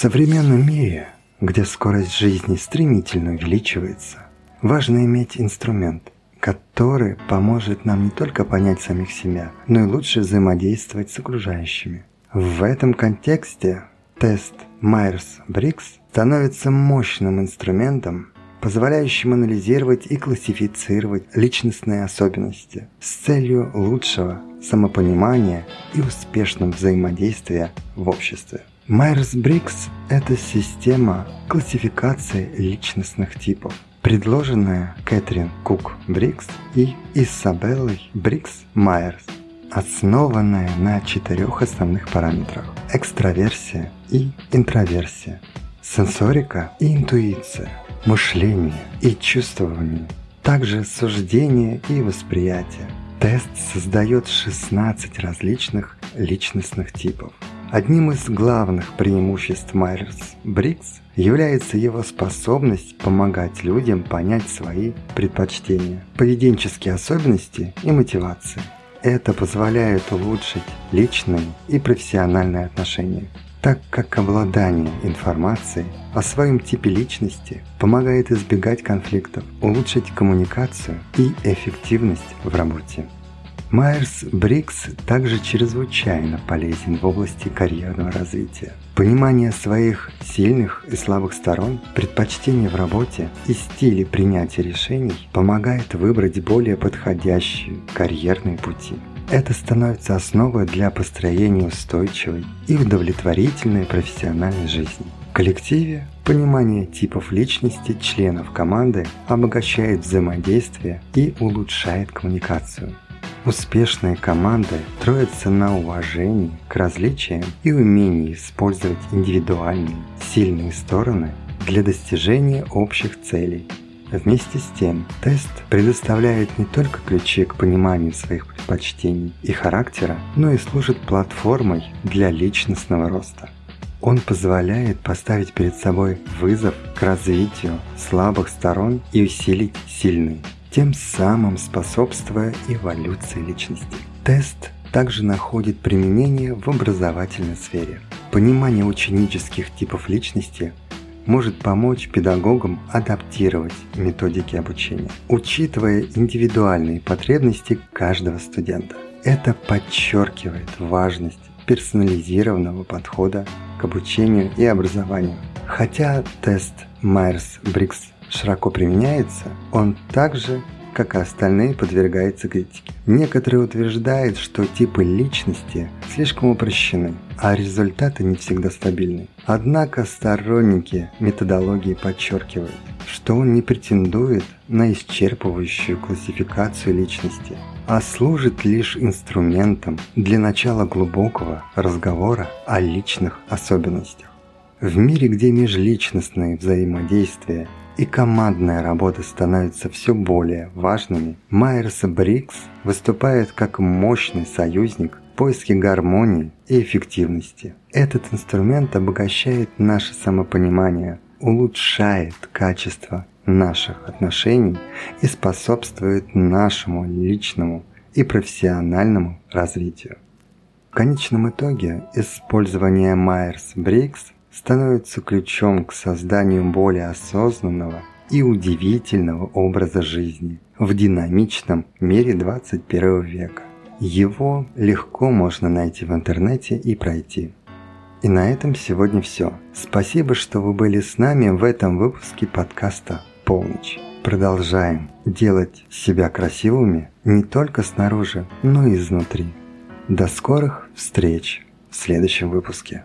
современном мире, где скорость жизни стремительно увеличивается, важно иметь инструмент, который поможет нам не только понять самих себя, но и лучше взаимодействовать с окружающими. В этом контексте тест Майерс-Бриггс становится мощным инструментом, позволяющим анализировать и классифицировать личностные особенности с целью лучшего самопонимания и успешного взаимодействия в обществе. Майерс-Бриггс – это система классификации личностных типов, предложенная Кэтрин Кук Бриггс и Изабеллой Бриггс Майерс, основанная на четырех основных параметрах – экстраверсия и интроверсия, сенсорика и интуиция, мышление и чувствование, также суждение и восприятие. Тест создает 16 различных личностных типов. Одним из главных преимуществ Майерс-Бриггс является его способность помогать людям понять свои предпочтения, поведенческие особенности и мотивации. Это позволяет улучшить личные и профессиональные отношения, так как обладание информацией о своем типе личности помогает избегать конфликтов, улучшить коммуникацию и эффективность в работе. Майерс-Бриггс также чрезвычайно полезен в области карьерного развития. Понимание своих сильных и слабых сторон, предпочтений в работе и стили принятия решений помогает выбрать более подходящие карьерные пути. Это становится основой для построения устойчивой и удовлетворительной профессиональной жизни. В коллективе понимание типов личности членов команды обогащает взаимодействие и улучшает коммуникацию. Успешные команды строятся на уважении к различиям и умении использовать индивидуальные, сильные стороны для достижения общих целей. Вместе с тем, тест предоставляет не только ключи к пониманию своих предпочтений и характера, но и служит платформой для личностного роста. Он позволяет поставить перед собой вызов к развитию слабых сторон и усилить сильные тем самым способствуя эволюции личности. Тест также находит применение в образовательной сфере. Понимание ученических типов личности может помочь педагогам адаптировать методики обучения, учитывая индивидуальные потребности каждого студента. Это подчеркивает важность персонализированного подхода к обучению и образованию. Хотя тест Майерс-Бриггс широко применяется, он также, как и остальные, подвергается критике. Некоторые утверждают, что типы личности слишком упрощены, а результаты не всегда стабильны. Однако сторонники методологии подчеркивают, что он не претендует на исчерпывающую классификацию личности, а служит лишь инструментом для начала глубокого разговора о личных особенностях. В мире, где межличностные взаимодействия и командная работа становятся все более важными, Майерс Брикс выступает как мощный союзник в поиске гармонии и эффективности. Этот инструмент обогащает наше самопонимание, улучшает качество наших отношений и способствует нашему личному и профессиональному развитию. В конечном итоге использование Майерс-Бриггс становится ключом к созданию более осознанного и удивительного образа жизни в динамичном мире 21 века. Его легко можно найти в интернете и пройти. И на этом сегодня все. Спасибо, что вы были с нами в этом выпуске подкаста «Полночь». Продолжаем делать себя красивыми не только снаружи, но и изнутри. До скорых встреч в следующем выпуске.